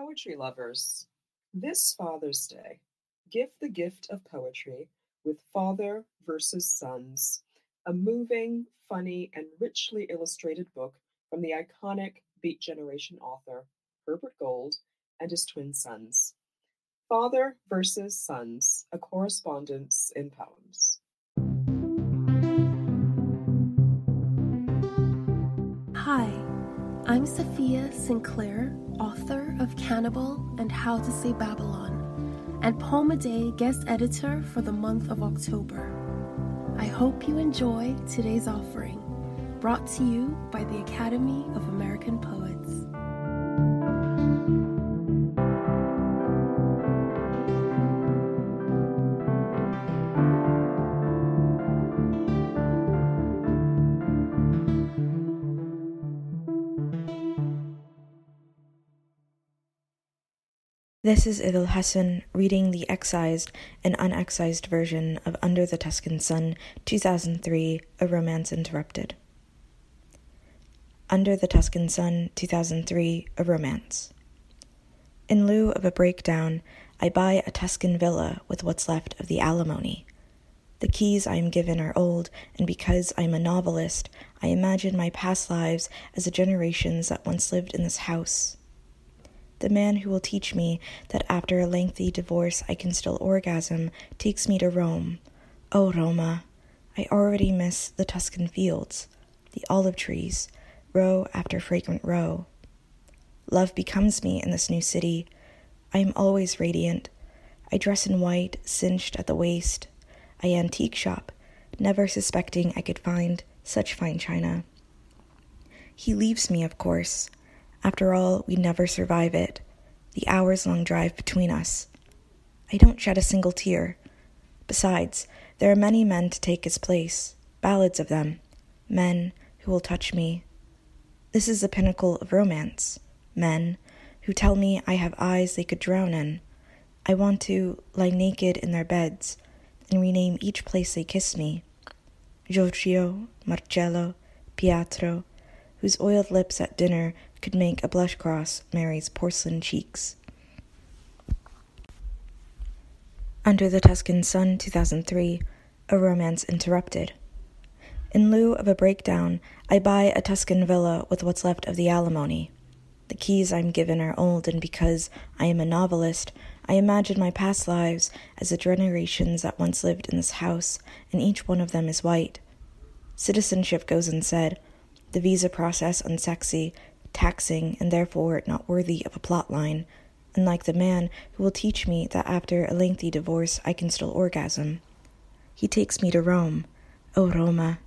poetry lovers. This Father's Day, give the gift of poetry with Father versus Sons, a moving, funny, and richly illustrated book from the iconic Beat Generation author Herbert Gold and his twin sons. Father versus Sons, a correspondence in poems. I'm Safiya Sinclair, author of Cannibal and How to Say Babylon, and Poem a Day guest editor for the month of October. I hope you enjoy today's offering, brought to you by the Academy of American Poets. This is Idil Hassan reading the excised and unexcised version of Under the Tuscan Sun, 2003, A Romance Interrupted. Under the Tuscan Sun, 2003, A Romance. In lieu of a breakdown, I buy a Tuscan villa with what's left of the alimony. The keys I am given are old, and because I am a novelist, I imagine my past lives as the generations that once lived in this house the man who will teach me that after a lengthy divorce I can still orgasm takes me to Rome. Oh, Roma! I already miss the Tuscan fields, the olive trees, row after fragrant row. Love becomes me in this new city. I am always radiant. I dress in white, cinched at the waist. I antique shop, never suspecting I could find such fine china. He leaves me, of course. After all, we'd never survive it, the hours long drive between us. I don't shed a single tear. Besides, there are many men to take his place, ballads of them, men who will touch me. This is the pinnacle of romance, men who tell me I have eyes they could drown in. I want to lie naked in their beds and rename each place they kiss me. Giorgio, Marcello, Pietro, whose oiled lips at dinner could make a blush cross Mary's porcelain cheeks. Under the Tuscan Sun, 2003, A Romance Interrupted. In lieu of a breakdown, I buy a Tuscan villa with what's left of the alimony. The keys I'm given are old, and because I am a novelist, I imagine my past lives as the generations that once lived in this house, and each one of them is white. Citizenship goes unsaid, the visa process unsexy, taxing, and therefore not worthy of a plot line, unlike the man who will teach me that after a lengthy divorce I can still orgasm. He takes me to Rome. Oh, Roma!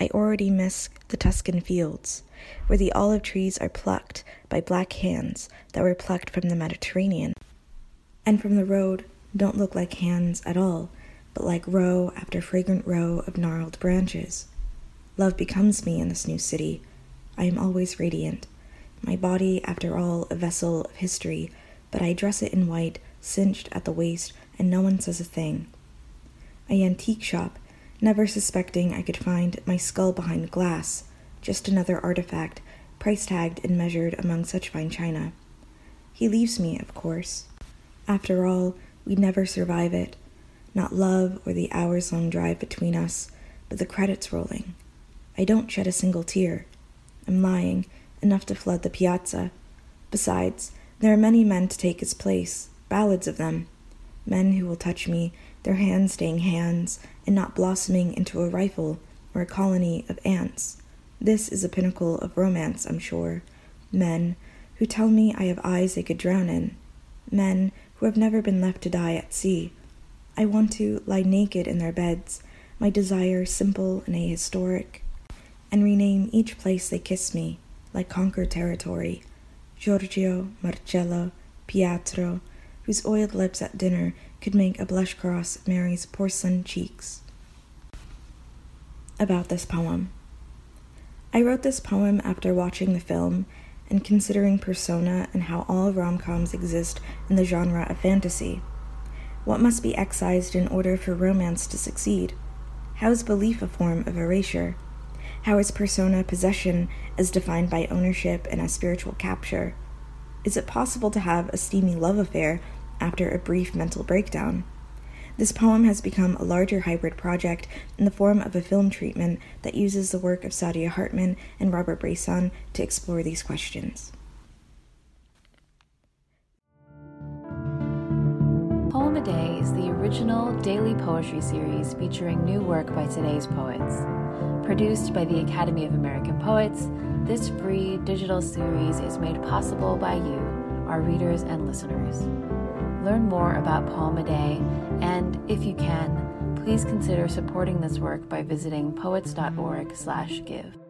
I already miss the Tuscan fields, where the olive trees are plucked by black hands that were plucked from the Mediterranean, and from the road don't look like hands at all, but like row after fragrant row of gnarled branches. Love becomes me in this new city. I am always radiant. My body, after all, a vessel of history, but I dress it in white, cinched at the waist, and no one says a thing. A antique shop, never suspecting I could find my skull behind glass, just another artifact, price tagged and measured among such fine china. He leaves me, of course. After all, we'd never survive it. Not love or the hours long drive between us, but the credits rolling. I don't shed a single tear. I'm lying, enough to flood the piazza. Besides, there are many men to take his place, ballads of them. Men who will touch me, their hands staying hands, and not blossoming into a rifle or a colony of ants. This is a pinnacle of romance, I'm sure. Men who tell me I have eyes they could drown in. Men who have never been left to die at sea. I want to lie naked in their beds, my desire simple and ahistoric and rename each place they kiss me, like conquered territory. Giorgio, Marcello, Pietro, whose oiled lips at dinner could make a blush cross Mary's porcelain cheeks. About this poem. I wrote this poem after watching the film and considering persona and how all rom coms exist in the genre of fantasy. What must be excised in order for romance to succeed? How is belief a form of erasure? How is persona possession as defined by ownership and as spiritual capture? Is it possible to have a steamy love affair after a brief mental breakdown? This poem has become a larger hybrid project in the form of a film treatment that uses the work of Saidiya Hartman and Robert Bresson to explore these questions. Poem a Day is the original daily poetry series featuring new work by today's poets. Produced by the Academy of American Poets, this free digital series is made possible by you, our readers and listeners. Learn more about Poem a Day, and if you can, please consider supporting this work by visiting poets.org/give.